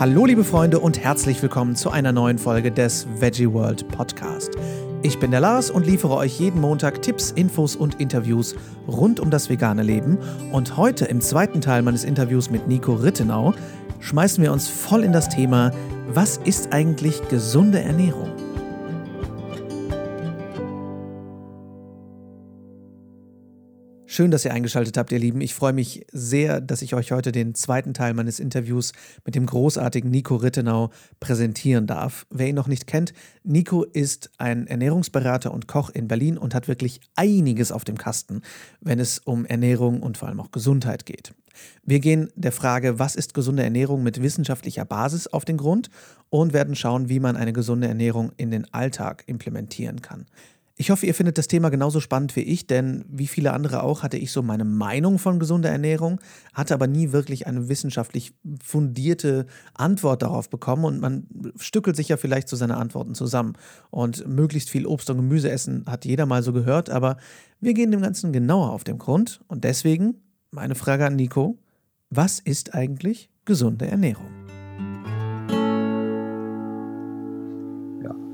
Hallo liebe Freunde und herzlich willkommen zu einer neuen Folge des Veggie World Podcast. Ich bin der Lars und liefere euch jeden Montag Tipps, Infos und Interviews rund um das vegane Leben. Und heute im zweiten Teil meines Interviews mit Nico Rittenau schmeißen wir uns voll in das Thema, was ist eigentlich gesunde Ernährung? Schön, dass ihr eingeschaltet habt, ihr Lieben. Ich freue mich sehr, dass ich euch heute den zweiten Teil meines Interviews mit dem großartigen Nico Rittenau präsentieren darf. Wer ihn noch nicht kennt, Nico ist ein Ernährungsberater und Koch in Berlin und hat wirklich einiges auf dem Kasten, wenn es um Ernährung und vor allem auch Gesundheit geht. Wir gehen der Frage, was ist gesunde Ernährung mit wissenschaftlicher Basis auf den Grund und werden schauen, wie man eine gesunde Ernährung in den Alltag implementieren kann. Ich hoffe, ihr findet das Thema genauso spannend wie ich, denn wie viele andere auch hatte ich so meine Meinung von gesunder Ernährung, hatte aber nie wirklich eine wissenschaftlich fundierte Antwort darauf bekommen und man stückelt sich ja vielleicht zu so seine Antworten zusammen. Und möglichst viel Obst und Gemüse essen hat jeder mal so gehört, aber wir gehen dem Ganzen genauer auf den Grund und deswegen meine Frage an Nico, was ist eigentlich gesunde Ernährung?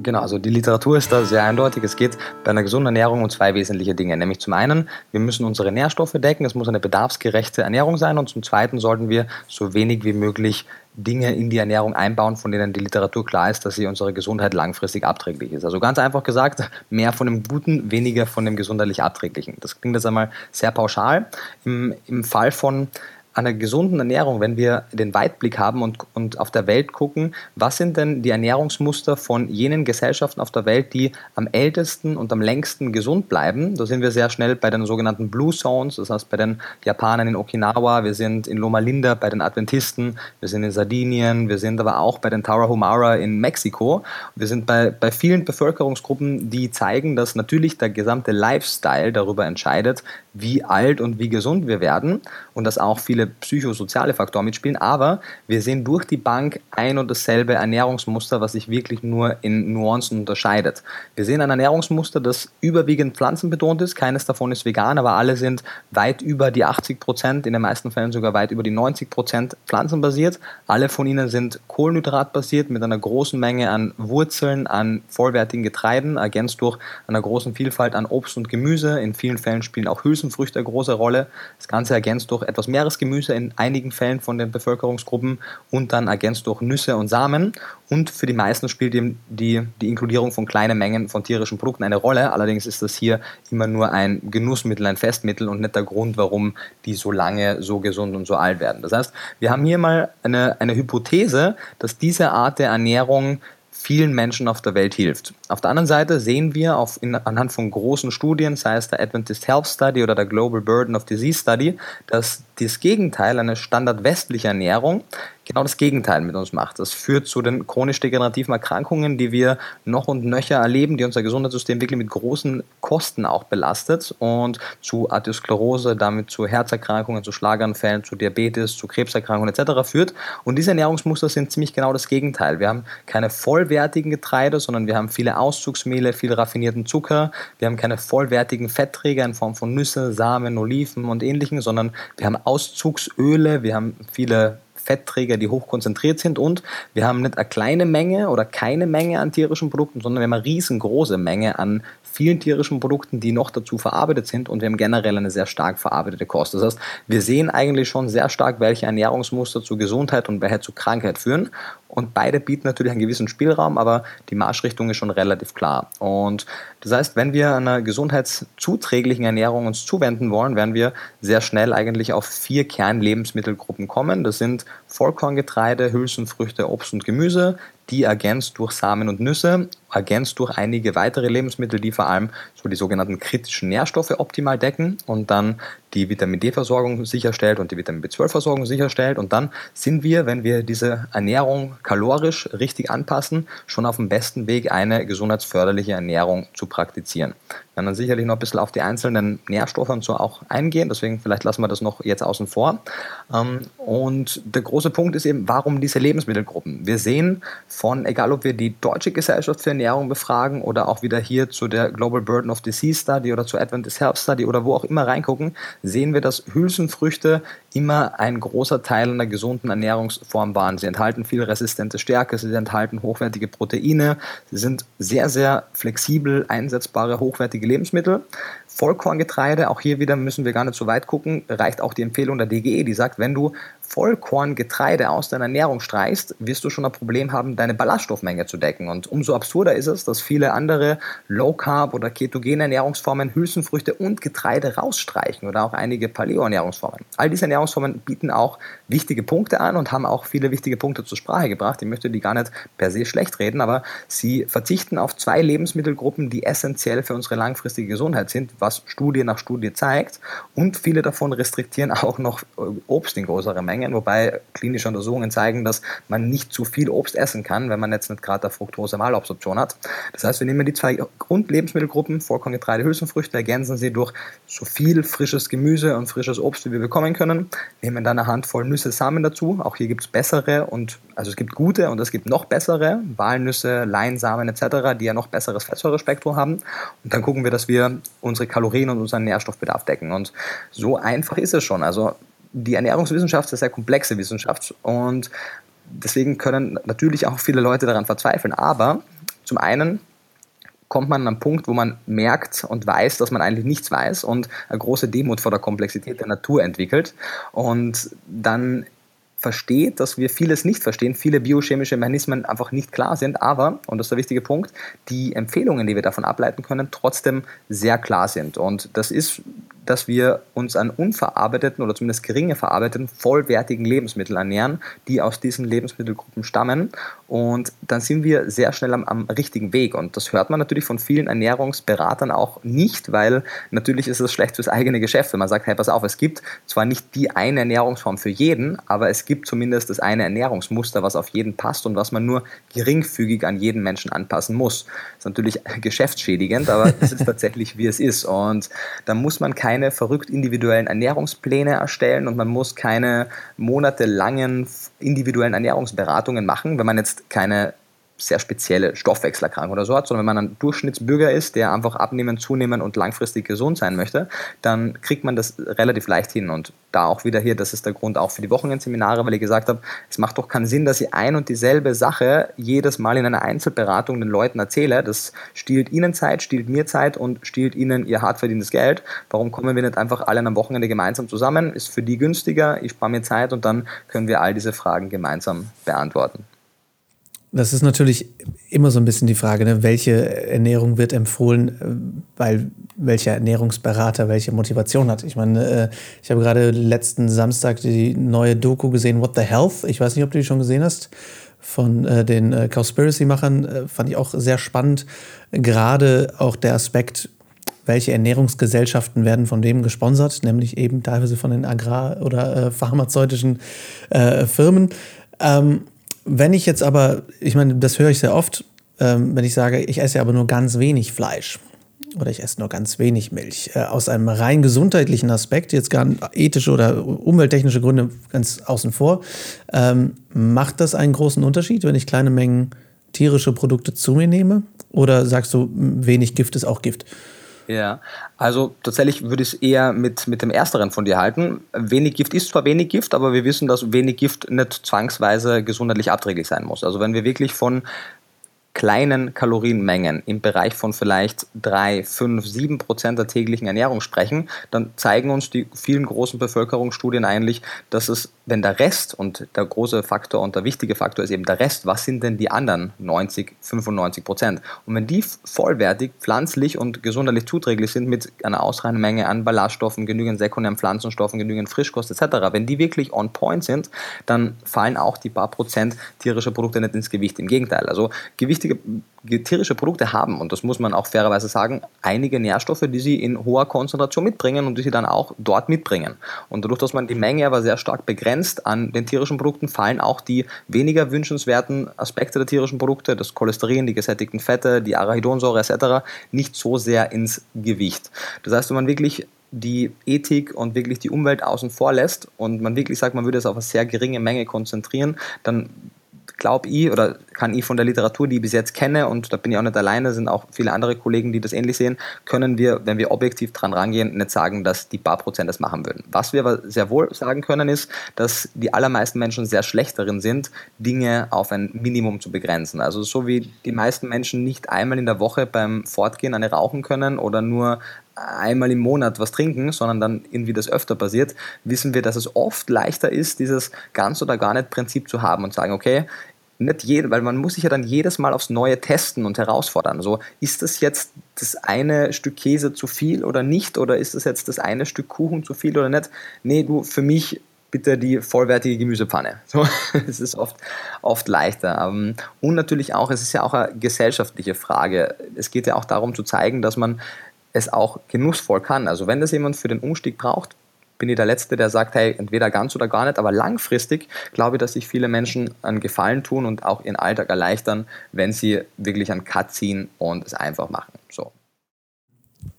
Genau, also die Literatur ist da sehr eindeutig. Es geht bei einer gesunden Ernährung um zwei wesentliche Dinge. Nämlich zum einen, wir müssen unsere Nährstoffe decken, es muss eine bedarfsgerechte Ernährung sein und zum zweiten sollten wir so wenig wie möglich Dinge in die Ernährung einbauen, von denen die Literatur klar ist, dass sie unserer Gesundheit langfristig abträglich ist. Also ganz einfach gesagt, mehr von dem Guten, weniger von dem gesundheitlich Abträglichen. Das klingt jetzt einmal sehr pauschal. Im, im Fall von einer gesunden Ernährung, wenn wir den Weitblick haben und, und auf der Welt gucken, was sind denn die Ernährungsmuster von jenen Gesellschaften auf der Welt, die am ältesten und am längsten gesund bleiben? Da sind wir sehr schnell bei den sogenannten Blue Zones, das heißt bei den Japanern in Okinawa, wir sind in Loma Linda bei den Adventisten, wir sind in Sardinien, wir sind aber auch bei den Tarahumara in Mexiko. Wir sind bei, bei vielen Bevölkerungsgruppen, die zeigen, dass natürlich der gesamte Lifestyle darüber entscheidet, wie alt und wie gesund wir werden und dass auch viele psychosoziale Faktoren mitspielen, aber wir sehen durch die Bank ein und dasselbe Ernährungsmuster, was sich wirklich nur in Nuancen unterscheidet. Wir sehen ein Ernährungsmuster, das überwiegend pflanzenbetont ist, keines davon ist vegan, aber alle sind weit über die 80 Prozent, in den meisten Fällen sogar weit über die 90 Prozent pflanzenbasiert. Alle von ihnen sind kohlenhydratbasiert mit einer großen Menge an Wurzeln, an vollwertigen Getreiden, ergänzt durch einer großen Vielfalt an Obst und Gemüse. In vielen Fällen spielen auch Hülsenfrüchte eine große Rolle. Das Ganze ergänzt durch etwas Meeresgemüse Gemüse in einigen Fällen von den Bevölkerungsgruppen und dann ergänzt durch Nüsse und Samen. Und für die meisten spielt eben die, die Inkludierung von kleinen Mengen von tierischen Produkten eine Rolle. Allerdings ist das hier immer nur ein Genussmittel, ein Festmittel und nicht der Grund, warum die so lange so gesund und so alt werden. Das heißt, wir haben hier mal eine, eine Hypothese, dass diese Art der Ernährung vielen Menschen auf der Welt hilft. Auf der anderen Seite sehen wir auf, in, anhand von großen Studien, sei es der Adventist Health Study oder der Global Burden of Disease Study, dass das Gegenteil, eine standardwestliche Ernährung, genau das Gegenteil mit uns macht. Das führt zu den chronisch-degenerativen Erkrankungen, die wir noch und nöcher erleben, die unser Gesundheitssystem wirklich mit großen Kosten auch belastet und zu Arteriosklerose, damit zu Herzerkrankungen, zu Schlaganfällen, zu Diabetes, zu Krebserkrankungen etc. führt. Und diese Ernährungsmuster sind ziemlich genau das Gegenteil. Wir haben keine vollwertigen Getreide, sondern wir haben viele Auszugsmehle, viel raffinierten Zucker. Wir haben keine vollwertigen Fettträger in Form von Nüsse, Samen, Oliven und ähnlichem, sondern wir haben Auszugsöle, wir haben viele Fettträger, die hochkonzentriert sind. Und wir haben nicht eine kleine Menge oder keine Menge an tierischen Produkten, sondern wir haben eine riesengroße Menge an vielen tierischen Produkten, die noch dazu verarbeitet sind und wir haben generell eine sehr stark verarbeitete Kost. Das heißt, wir sehen eigentlich schon sehr stark, welche Ernährungsmuster zu Gesundheit und welche zu Krankheit führen und beide bieten natürlich einen gewissen Spielraum, aber die Marschrichtung ist schon relativ klar. Und das heißt, wenn wir einer gesundheitszuträglichen Ernährung uns zuwenden wollen, werden wir sehr schnell eigentlich auf vier Kernlebensmittelgruppen kommen. Das sind Vollkorngetreide, Hülsenfrüchte, Obst und Gemüse, die ergänzt durch Samen und Nüsse, ergänzt durch einige weitere Lebensmittel, die vor allem so die sogenannten kritischen Nährstoffe optimal decken und dann die Vitamin D-Versorgung sicherstellt und die Vitamin B12-Versorgung sicherstellt. Und dann sind wir, wenn wir diese Ernährung kalorisch richtig anpassen, schon auf dem besten Weg, eine gesundheitsförderliche Ernährung zu praktizieren. Wir werden dann sicherlich noch ein bisschen auf die einzelnen Nährstoffe und so auch eingehen, deswegen vielleicht lassen wir das noch jetzt außen vor. Ähm, und der große Punkt ist eben, warum diese Lebensmittelgruppen? Wir sehen von, egal ob wir die Deutsche Gesellschaft für Ernährung befragen oder auch wieder hier zu der Global Burden of Disease Study oder zur Adventist Health Study oder wo auch immer reingucken, sehen wir, dass Hülsenfrüchte immer ein großer Teil einer gesunden Ernährungsform waren. Sie enthalten viel resistente Stärke, sie enthalten hochwertige Proteine, sie sind sehr, sehr flexibel einsetzbare, hochwertige Lebensmittel. Vollkorngetreide, auch hier wieder müssen wir gar nicht so weit gucken, reicht auch die Empfehlung der DGE, die sagt, wenn du Vollkorngetreide aus deiner Ernährung streichst, wirst du schon ein Problem haben, deine Ballaststoffmenge zu decken. Und umso absurder ist es, dass viele andere Low-Carb- oder ketogene Ernährungsformen Hülsenfrüchte und Getreide rausstreichen oder auch einige Paleo-Ernährungsformen. All diese Ernährungsformen bieten auch wichtige Punkte an und haben auch viele wichtige Punkte zur Sprache gebracht. Ich möchte die gar nicht per se schlecht reden, aber sie verzichten auf zwei Lebensmittelgruppen, die essentiell für unsere langfristige Gesundheit sind, was Studie nach Studie zeigt. Und viele davon restriktieren auch noch äh, Obst in größeren Mengen, wobei klinische Untersuchungen zeigen, dass man nicht zu viel Obst essen kann, wenn man jetzt nicht gerade der Fructose-Malabsorption hat. Das heißt, wir nehmen die zwei Grundlebensmittelgruppen, Vollkorngetreide, Hülsenfrüchte, ergänzen sie durch so viel frisches Gemüse und frisches Obst, wie wir bekommen können, nehmen dann eine Handvoll Nüsse, Samen dazu. Auch hier gibt es bessere und, also es gibt gute und es gibt noch bessere, Walnüsse, Leinsamen etc., die ja noch besseres Fettsäurespektrum haben. Und dann gucken wir, dass wir unsere Kalorien und unseren Nährstoffbedarf decken. Und so einfach ist es schon. Also die Ernährungswissenschaft ist eine sehr komplexe Wissenschaft und deswegen können natürlich auch viele Leute daran verzweifeln. Aber zum einen kommt man an einen Punkt, wo man merkt und weiß, dass man eigentlich nichts weiß und eine große Demut vor der Komplexität der Natur entwickelt. Und dann versteht, dass wir vieles nicht verstehen, viele biochemische Mechanismen einfach nicht klar sind, aber, und das ist der wichtige Punkt, die Empfehlungen, die wir davon ableiten können, trotzdem sehr klar sind. Und das ist dass wir uns an unverarbeiteten oder zumindest geringe verarbeiteten, vollwertigen Lebensmitteln ernähren, die aus diesen Lebensmittelgruppen stammen. Und dann sind wir sehr schnell am, am richtigen Weg. Und das hört man natürlich von vielen Ernährungsberatern auch nicht, weil natürlich ist es schlecht fürs eigene Geschäft, wenn man sagt, hey, pass auf, es gibt zwar nicht die eine Ernährungsform für jeden, aber es gibt zumindest das eine Ernährungsmuster, was auf jeden passt und was man nur geringfügig an jeden Menschen anpassen muss. Das ist natürlich geschäftsschädigend, aber es ist tatsächlich, wie es ist. Und da muss man keine keine verrückt individuellen Ernährungspläne erstellen und man muss keine monatelangen individuellen Ernährungsberatungen machen, wenn man jetzt keine sehr spezielle Stoffwechselerkrankung oder so hat, sondern wenn man ein Durchschnittsbürger ist, der einfach abnehmen, zunehmen und langfristig gesund sein möchte, dann kriegt man das relativ leicht hin. Und da auch wieder hier, das ist der Grund auch für die Wochenendseminare, weil ich gesagt habe, es macht doch keinen Sinn, dass ich ein und dieselbe Sache jedes Mal in einer Einzelberatung den Leuten erzähle. Das stiehlt ihnen Zeit, stiehlt mir Zeit und stiehlt ihnen ihr hart verdientes Geld. Warum kommen wir nicht einfach alle am Wochenende gemeinsam zusammen? Ist für die günstiger, ich spare mir Zeit und dann können wir all diese Fragen gemeinsam beantworten. Das ist natürlich immer so ein bisschen die Frage, ne? welche Ernährung wird empfohlen, äh, weil welcher Ernährungsberater welche Motivation hat. Ich meine, äh, ich habe gerade letzten Samstag die neue Doku gesehen, What the Health. Ich weiß nicht, ob du die schon gesehen hast. Von äh, den äh, Cowspiracy-Machern äh, fand ich auch sehr spannend. Gerade auch der Aspekt, welche Ernährungsgesellschaften werden von dem gesponsert, nämlich eben teilweise von den agrar- oder äh, pharmazeutischen Firmen. Ähm, wenn ich jetzt aber, ich meine, das höre ich sehr oft, ähm, wenn ich sage, ich esse aber nur ganz wenig Fleisch oder ich esse nur ganz wenig Milch, äh, aus einem rein gesundheitlichen Aspekt, jetzt gar ethische oder umwelttechnische Gründe ganz außen vor, ähm, macht das einen großen Unterschied, wenn ich kleine Mengen tierische Produkte zu mir nehme? Oder sagst du, wenig Gift ist auch Gift? Ja, also tatsächlich würde ich es eher mit, mit dem Ersteren von dir halten. Wenig Gift ist zwar wenig Gift, aber wir wissen, dass wenig Gift nicht zwangsweise gesundheitlich abträglich sein muss. Also wenn wir wirklich von kleinen Kalorienmengen im Bereich von vielleicht 3, 5, 7 Prozent der täglichen Ernährung sprechen, dann zeigen uns die vielen großen Bevölkerungsstudien eigentlich, dass es, wenn der Rest und der große Faktor und der wichtige Faktor ist eben der Rest, was sind denn die anderen 90, 95 Prozent? Und wenn die vollwertig, pflanzlich und gesundheitlich zuträglich sind mit einer ausreichenden Menge an Ballaststoffen, genügend sekundären Pflanzenstoffen, genügend Frischkost etc., wenn die wirklich on point sind, dann fallen auch die paar Prozent tierischer Produkte nicht ins Gewicht. Im Gegenteil, also Gewicht wichtige tierische Produkte haben, und das muss man auch fairerweise sagen, einige Nährstoffe, die sie in hoher Konzentration mitbringen und die sie dann auch dort mitbringen. Und dadurch, dass man die Menge aber sehr stark begrenzt an den tierischen Produkten, fallen auch die weniger wünschenswerten Aspekte der tierischen Produkte, das Cholesterin, die gesättigten Fette, die Arachidonsäure etc., nicht so sehr ins Gewicht. Das heißt, wenn man wirklich die Ethik und wirklich die Umwelt außen vor lässt und man wirklich sagt, man würde es auf eine sehr geringe Menge konzentrieren, dann glaube ich, oder kann ich von der Literatur, die ich bis jetzt kenne, und da bin ich auch nicht alleine, sind auch viele andere Kollegen, die das ähnlich sehen, können wir, wenn wir objektiv dran rangehen, nicht sagen, dass die paar Prozent das machen würden. Was wir aber sehr wohl sagen können, ist, dass die allermeisten Menschen sehr schlecht darin sind, Dinge auf ein Minimum zu begrenzen. Also so wie die meisten Menschen nicht einmal in der Woche beim Fortgehen eine rauchen können oder nur einmal im Monat was trinken, sondern dann irgendwie das öfter passiert, wissen wir, dass es oft leichter ist, dieses ganz oder gar nicht Prinzip zu haben und sagen, okay, nicht jede, weil man muss sich ja dann jedes Mal aufs Neue testen und herausfordern. Also ist das jetzt das eine Stück Käse zu viel oder nicht? Oder ist das jetzt das eine Stück Kuchen zu viel oder nicht? Nee, du, für mich bitte die vollwertige Gemüsepfanne. So, es ist oft, oft leichter. Ähm, und natürlich auch, es ist ja auch eine gesellschaftliche Frage. Es geht ja auch darum zu zeigen, dass man es auch genussvoll kann. Also wenn das jemand für den Umstieg braucht, bin ich der Letzte, der sagt, hey, entweder ganz oder gar nicht, aber langfristig glaube ich, dass sich viele Menschen einen Gefallen tun und auch ihren Alltag erleichtern, wenn sie wirklich einen Cut ziehen und es einfach machen. So.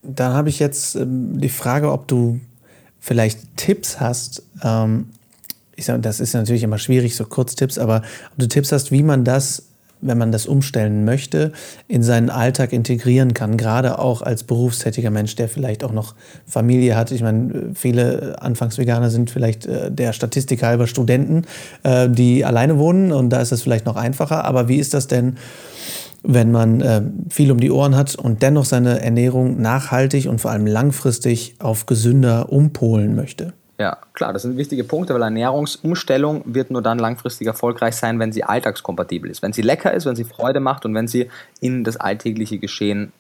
Dann habe ich jetzt ähm, die Frage, ob du vielleicht Tipps hast. Ähm, ich sage, das ist natürlich immer schwierig, so Kurztipps, aber ob du Tipps hast, wie man das wenn man das umstellen möchte, in seinen Alltag integrieren kann, gerade auch als berufstätiger Mensch, der vielleicht auch noch Familie hat. Ich meine, viele Anfangsveganer sind vielleicht äh, der Statistik halber Studenten, äh, die alleine wohnen und da ist es vielleicht noch einfacher. Aber wie ist das denn, wenn man äh, viel um die Ohren hat und dennoch seine Ernährung nachhaltig und vor allem langfristig auf gesünder umpolen möchte? Ja, klar, das sind wichtige Punkte, weil Ernährungsumstellung wird nur dann langfristig erfolgreich sein, wenn sie alltagskompatibel ist, wenn sie lecker ist, wenn sie Freude macht und wenn sie in das alltägliche Geschehen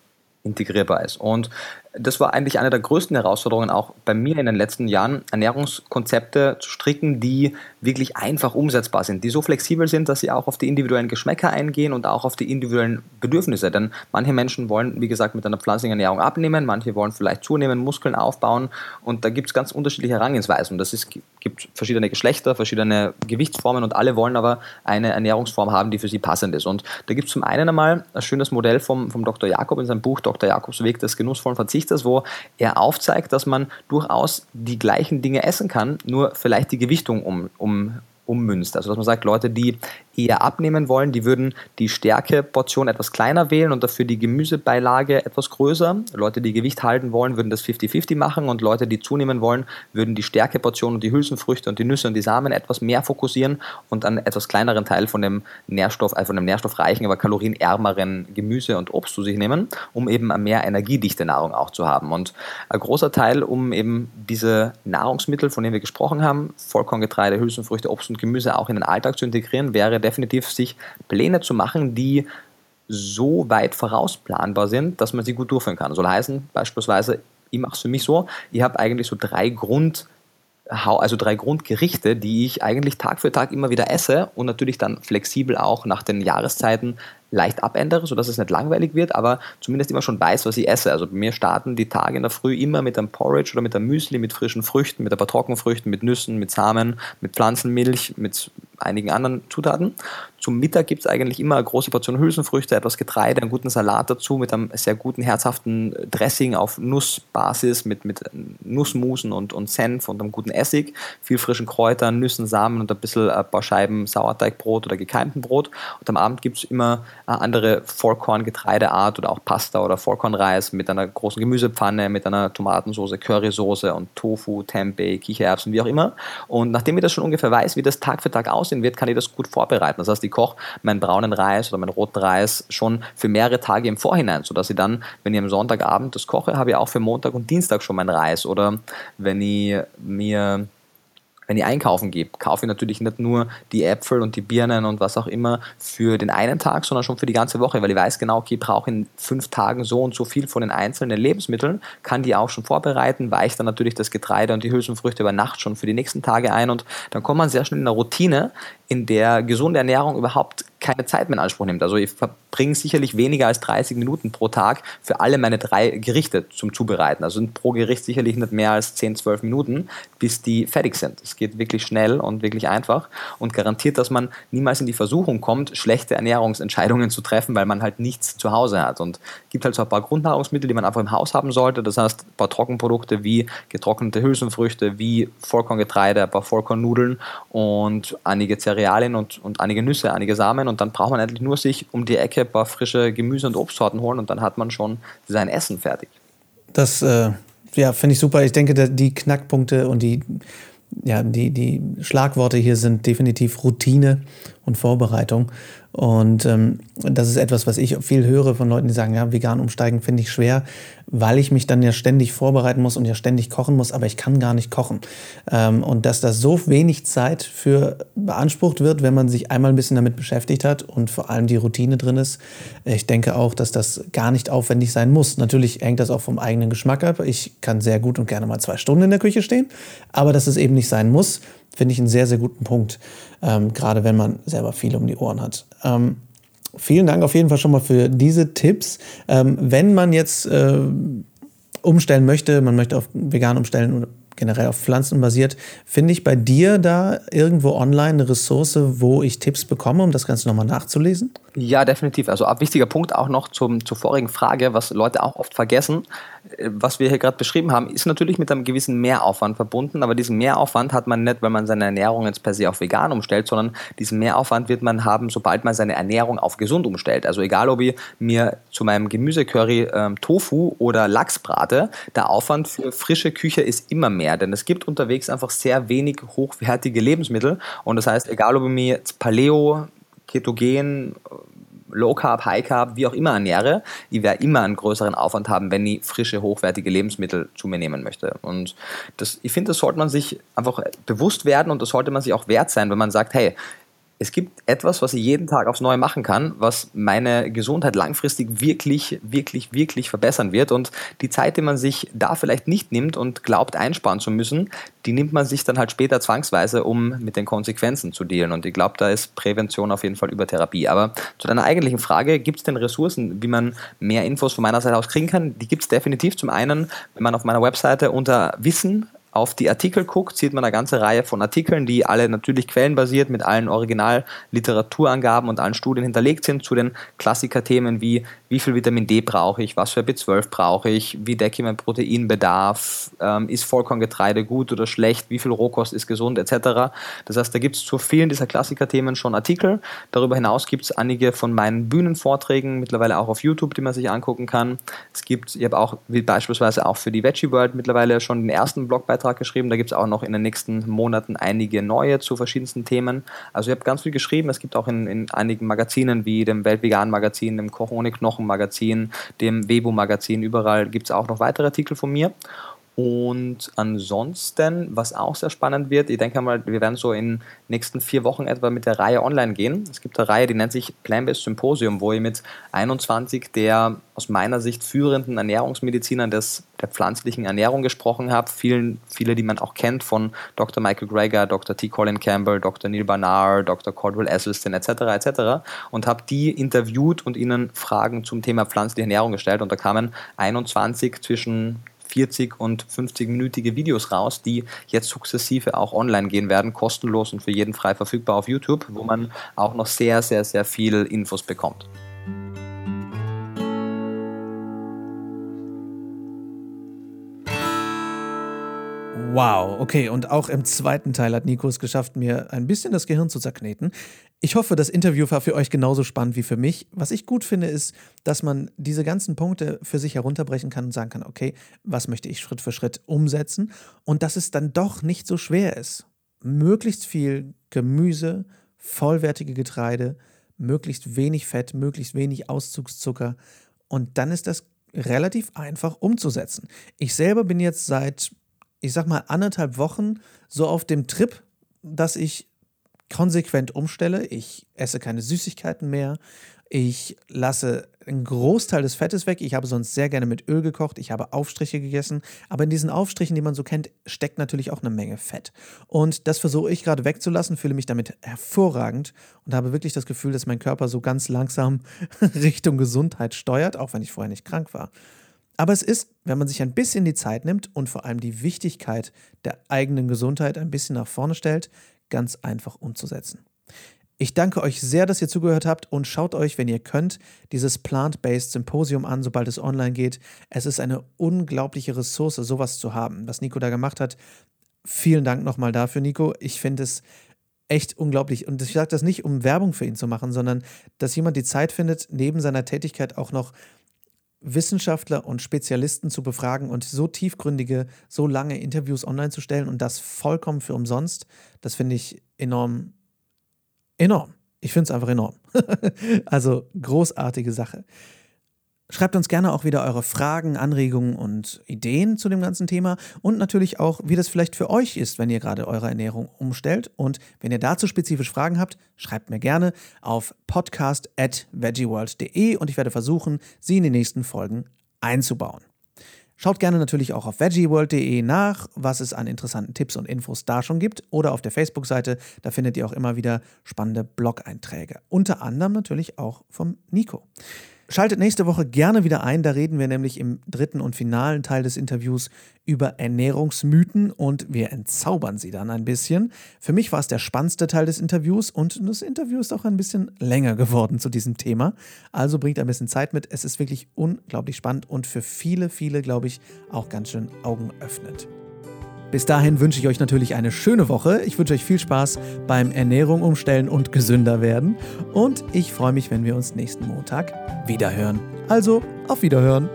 integrierbar ist. Und das war eigentlich eine der größten Herausforderungen auch bei mir in den letzten Jahren, Ernährungskonzepte zu stricken, die wirklich einfach umsetzbar sind, die so flexibel sind, dass sie auch auf die individuellen Geschmäcker eingehen und auch auf die individuellen Bedürfnisse. Denn manche Menschen wollen, wie gesagt, mit einer pflanzlichen Ernährung abnehmen, manche wollen vielleicht zunehmen, Muskeln aufbauen und da gibt es ganz unterschiedliche Herangehensweisen. Ist, gibt verschiedene Geschlechter, verschiedene Gewichtsformen und alle wollen aber eine Ernährungsform haben, die für sie passend ist. Und da gibt es zum einen einmal ein schönes Modell vom, vom Dr. Jakob in seinem Buch Dr. Jakobs Weg des genussvollen Verzichters, wo er aufzeigt, dass man durchaus die gleichen Dinge essen kann, nur vielleicht die Gewichtung um, um ummünzt. Also dass man sagt, Leute, die eher abnehmen wollen, die würden die Stärkeportion etwas kleiner wählen und dafür die Gemüsebeilage etwas größer. Leute, die Gewicht halten wollen, würden das 50-50 machen und Leute, die zunehmen wollen, würden die Stärkeportion und die Hülsenfrüchte und die Nüsse und die Samen etwas mehr fokussieren und einen etwas kleineren Teil von dem Nährstoff, also von dem nährstoffreichen, aber kalorienärmeren Gemüse und Obst zu sich nehmen, um eben eine mehr energiedichte Nahrung auch zu haben. Und ein großer Teil, um eben diese Nahrungsmittel, von denen wir gesprochen haben, Vollkorngetreide, Hülsenfrüchte, Obst und Gemüse auch in den Alltag zu integrieren, wäre definitiv sich Pläne zu machen, die so weit vorausplanbar sind, dass man sie gut durchführen kann. Soll heißen, beispielsweise, ich mache es für mich so, ich habe eigentlich so drei Grund- also drei Grundgerichte, die ich eigentlich Tag für Tag immer wieder esse und natürlich dann flexibel auch nach den Jahreszeiten leicht abändere, sodass es nicht langweilig wird, aber zumindest immer schon weiß, was ich esse. Also bei mir starten die Tage in der Früh immer mit einem Porridge oder mit einem Müsli, mit frischen Früchten, mit ein paar Trockenfrüchten, mit Nüssen, mit Samen, mit Pflanzenmilch, mit einigen anderen Zutaten. Zum Mittag gibt es eigentlich immer eine große Portion Hülsenfrüchte, etwas Getreide, einen guten Salat dazu mit einem sehr guten, herzhaften Dressing auf Nussbasis mit, mit Nussmusen und, und Senf und einem guten Essig, viel frischen Kräutern, Nüssen, Samen und ein bisschen ein paar Scheiben Sauerteigbrot oder gekeimten Brot. Und am Abend gibt es immer andere Vollkorn-Getreideart oder auch Pasta oder Vollkornreis mit einer großen Gemüsepfanne, mit einer Tomatensauce, Currysoße und Tofu, Tempeh, Kichererbsen, wie auch immer. Und nachdem ich das schon ungefähr weiß, wie das Tag für Tag aussehen wird, kann ich das gut vorbereiten. Das heißt, ich koche meinen braunen Reis oder meinen roten Reis schon für mehrere Tage im Vorhinein, sodass ich dann, wenn ich am Sonntagabend das koche, habe ich auch für Montag und Dienstag schon meinen Reis. Oder wenn ich mir wenn ich einkaufen gehe, kaufe ich natürlich nicht nur die Äpfel und die Birnen und was auch immer für den einen Tag, sondern schon für die ganze Woche, weil ich weiß genau, okay, ich brauche in fünf Tagen so und so viel von den einzelnen Lebensmitteln, kann die auch schon vorbereiten, weiche dann natürlich das Getreide und die Hülsenfrüchte über Nacht schon für die nächsten Tage ein und dann kommt man sehr schnell in eine Routine, in der gesunde Ernährung überhaupt keine Zeit mehr in Anspruch nimmt. Also ich verbringe sicherlich weniger als 30 Minuten pro Tag für alle meine drei Gerichte zum Zubereiten. Also pro Gericht sicherlich nicht mehr als 10, 12 Minuten, bis die fertig sind. Es geht wirklich schnell und wirklich einfach und garantiert, dass man niemals in die Versuchung kommt, schlechte Ernährungsentscheidungen zu treffen, weil man halt nichts zu Hause hat. Und es gibt halt so ein paar Grundnahrungsmittel, die man einfach im Haus haben sollte. Das heißt, ein paar Trockenprodukte wie getrocknete Hülsenfrüchte, wie Vollkorngetreide, ein paar Vollkornnudeln und einige Cerealien und, und einige Nüsse, einige Samen. Und dann braucht man eigentlich nur sich um die Ecke ein paar frische Gemüse- und Obstsorten holen und dann hat man schon sein Essen fertig. Das äh, ja, finde ich super. Ich denke, die Knackpunkte und die, ja, die, die Schlagworte hier sind definitiv Routine und Vorbereitung. Und ähm, das ist etwas, was ich viel höre von Leuten, die sagen, ja, vegan umsteigen finde ich schwer, weil ich mich dann ja ständig vorbereiten muss und ja ständig kochen muss, aber ich kann gar nicht kochen. Ähm, und dass das so wenig Zeit für beansprucht wird, wenn man sich einmal ein bisschen damit beschäftigt hat und vor allem die Routine drin ist. Ich denke auch, dass das gar nicht aufwendig sein muss. Natürlich hängt das auch vom eigenen Geschmack ab. Ich kann sehr gut und gerne mal zwei Stunden in der Küche stehen, aber dass es eben nicht sein muss, finde ich einen sehr, sehr guten Punkt ähm, gerade wenn man selber viel um die Ohren hat. Ähm, vielen Dank auf jeden Fall schon mal für diese Tipps. Ähm, wenn man jetzt äh, umstellen möchte, man möchte auf vegan umstellen generell auf Pflanzen basiert, finde ich bei dir da irgendwo online eine Ressource, wo ich Tipps bekomme, um das Ganze nochmal nachzulesen? Ja, definitiv. Also ein wichtiger Punkt auch noch zum, zur vorigen Frage, was Leute auch oft vergessen. Äh, was wir hier gerade beschrieben haben, ist natürlich mit einem gewissen Mehraufwand verbunden, aber diesen Mehraufwand hat man nicht, wenn man seine Ernährung jetzt per se auf vegan umstellt, sondern diesen Mehraufwand wird man haben, sobald man seine Ernährung auf gesund umstellt. Also egal, ob ich mir zu meinem Gemüsecurry ähm, Tofu oder Lachs brate, der Aufwand für frische Küche ist immer mehr, denn es gibt unterwegs einfach sehr wenig hochwertige Lebensmittel und das heißt, egal ob ich mir jetzt Paleo, Ketogen, Low Carb, High Carb, wie auch immer ernähre, ich werde immer einen größeren Aufwand haben, wenn ich frische, hochwertige Lebensmittel zu mir nehmen möchte. Und das, ich finde, das sollte man sich einfach bewusst werden und das sollte man sich auch wert sein, wenn man sagt, hey, es gibt etwas, was ich jeden Tag aufs Neue machen kann, was meine Gesundheit langfristig wirklich, wirklich, wirklich verbessern wird. Und die Zeit, die man sich da vielleicht nicht nimmt und glaubt einsparen zu müssen, die nimmt man sich dann halt später zwangsweise, um mit den Konsequenzen zu dealen. Und ich glaube, da ist Prävention auf jeden Fall über Therapie. Aber zu deiner eigentlichen Frage, gibt es denn Ressourcen, wie man mehr Infos von meiner Seite aus kriegen kann? Die gibt es definitiv. Zum einen, wenn man auf meiner Webseite unter Wissen auf die Artikel guckt, sieht man eine ganze Reihe von Artikeln, die alle natürlich quellenbasiert mit allen Originalliteraturangaben und allen Studien hinterlegt sind zu den Klassikerthemen wie wie viel Vitamin D brauche ich, was für B12 brauche ich, wie decke ich meinen Proteinbedarf, ähm, ist Vollkorngetreide gut oder schlecht, wie viel Rohkost ist gesund etc. Das heißt, da gibt es zu vielen dieser Klassikerthemen schon Artikel. Darüber hinaus gibt es einige von meinen Bühnenvorträgen, mittlerweile auch auf YouTube, die man sich angucken kann. Es gibt, ich habe auch wie beispielsweise auch für die Veggie World mittlerweile schon den ersten Blogbeitrag geschrieben. Da gibt es auch noch in den nächsten Monaten einige neue zu verschiedensten Themen. Also ich habe ganz viel geschrieben. Es gibt auch in, in einigen Magazinen wie dem Weltvegan Magazin, dem Koch ohne Knochen Magazin, dem Webo Magazin, überall gibt es auch noch weitere Artikel von mir. Und ansonsten, was auch sehr spannend wird, ich denke mal, wir werden so in den nächsten vier Wochen etwa mit der Reihe online gehen. Es gibt eine Reihe, die nennt sich Plant-Based Symposium, wo ich mit 21 der aus meiner Sicht führenden Ernährungsmedizinern des, der pflanzlichen Ernährung gesprochen habe. Vielen, viele, die man auch kennt von Dr. Michael Greger, Dr. T. Colin Campbell, Dr. Neil Barnard, Dr. Cordwell Esselstyn etc. etc. und habe die interviewt und ihnen Fragen zum Thema pflanzliche Ernährung gestellt. Und da kamen 21 zwischen 40 und 50-minütige Videos raus, die jetzt sukzessive auch online gehen werden, kostenlos und für jeden frei verfügbar auf YouTube, wo man auch noch sehr, sehr, sehr viel Infos bekommt. Wow, okay. Und auch im zweiten Teil hat Nico es geschafft, mir ein bisschen das Gehirn zu zerkneten. Ich hoffe, das Interview war für euch genauso spannend wie für mich. Was ich gut finde, ist, dass man diese ganzen Punkte für sich herunterbrechen kann und sagen kann, okay, was möchte ich Schritt für Schritt umsetzen? Und dass es dann doch nicht so schwer ist. Möglichst viel Gemüse, vollwertige Getreide, möglichst wenig Fett, möglichst wenig Auszugszucker. Und dann ist das relativ einfach umzusetzen. Ich selber bin jetzt seit, ich sag mal, anderthalb Wochen so auf dem Trip, dass ich konsequent umstelle. Ich esse keine Süßigkeiten mehr. Ich lasse einen Großteil des Fettes weg. Ich habe sonst sehr gerne mit Öl gekocht. Ich habe Aufstriche gegessen. Aber in diesen Aufstrichen, die man so kennt, steckt natürlich auch eine Menge Fett. Und das versuche ich gerade wegzulassen, fühle mich damit hervorragend und habe wirklich das Gefühl, dass mein Körper so ganz langsam Richtung Gesundheit steuert, auch wenn ich vorher nicht krank war. Aber es ist, wenn man sich ein bisschen die Zeit nimmt und vor allem die Wichtigkeit der eigenen Gesundheit ein bisschen nach vorne stellt, ganz einfach umzusetzen. Ich danke euch sehr, dass ihr zugehört habt und schaut euch, wenn ihr könnt, dieses Plant-Based Symposium an, sobald es online geht. Es ist eine unglaubliche Ressource, sowas zu haben, was Nico da gemacht hat. Vielen Dank nochmal dafür, Nico. Ich finde es echt unglaublich. Und ich sage das nicht, um Werbung für ihn zu machen, sondern dass jemand die Zeit findet, neben seiner Tätigkeit auch noch Wissenschaftler und Spezialisten zu befragen und so tiefgründige, so lange Interviews online zu stellen und das vollkommen für umsonst, das finde ich enorm enorm. Ich finde es einfach enorm. also großartige Sache. Schreibt uns gerne auch wieder eure Fragen, Anregungen und Ideen zu dem ganzen Thema und natürlich auch, wie das vielleicht für euch ist, wenn ihr gerade eure Ernährung umstellt. Und wenn ihr dazu spezifisch Fragen habt, schreibt mir gerne auf podcast.veggieworld.de und ich werde versuchen, sie in die nächsten Folgen einzubauen. Schaut gerne natürlich auch auf veggieworld.de nach, was es an interessanten Tipps und Infos da schon gibt oder auf der Facebook-Seite, da findet ihr auch immer wieder spannende Blog-Einträge. Unter anderem natürlich auch vom Nico. Schaltet nächste Woche gerne wieder ein. Da reden wir nämlich im dritten und finalen Teil des Interviews über Ernährungsmythen und wir entzaubern sie dann ein bisschen. Für mich war es der spannendste Teil des Interviews und das Interview ist auch ein bisschen länger geworden zu diesem Thema. Also bringt ein bisschen Zeit mit. Es ist wirklich unglaublich spannend und für viele, viele, glaube ich, auch ganz schön Augen öffnet. Bis dahin wünsche ich euch natürlich eine schöne Woche. Ich wünsche euch viel Spaß beim Ernährung umstellen und gesünder werden. Und ich freue mich, wenn wir uns nächsten Montag wiederhören. Also, auf Wiederhören.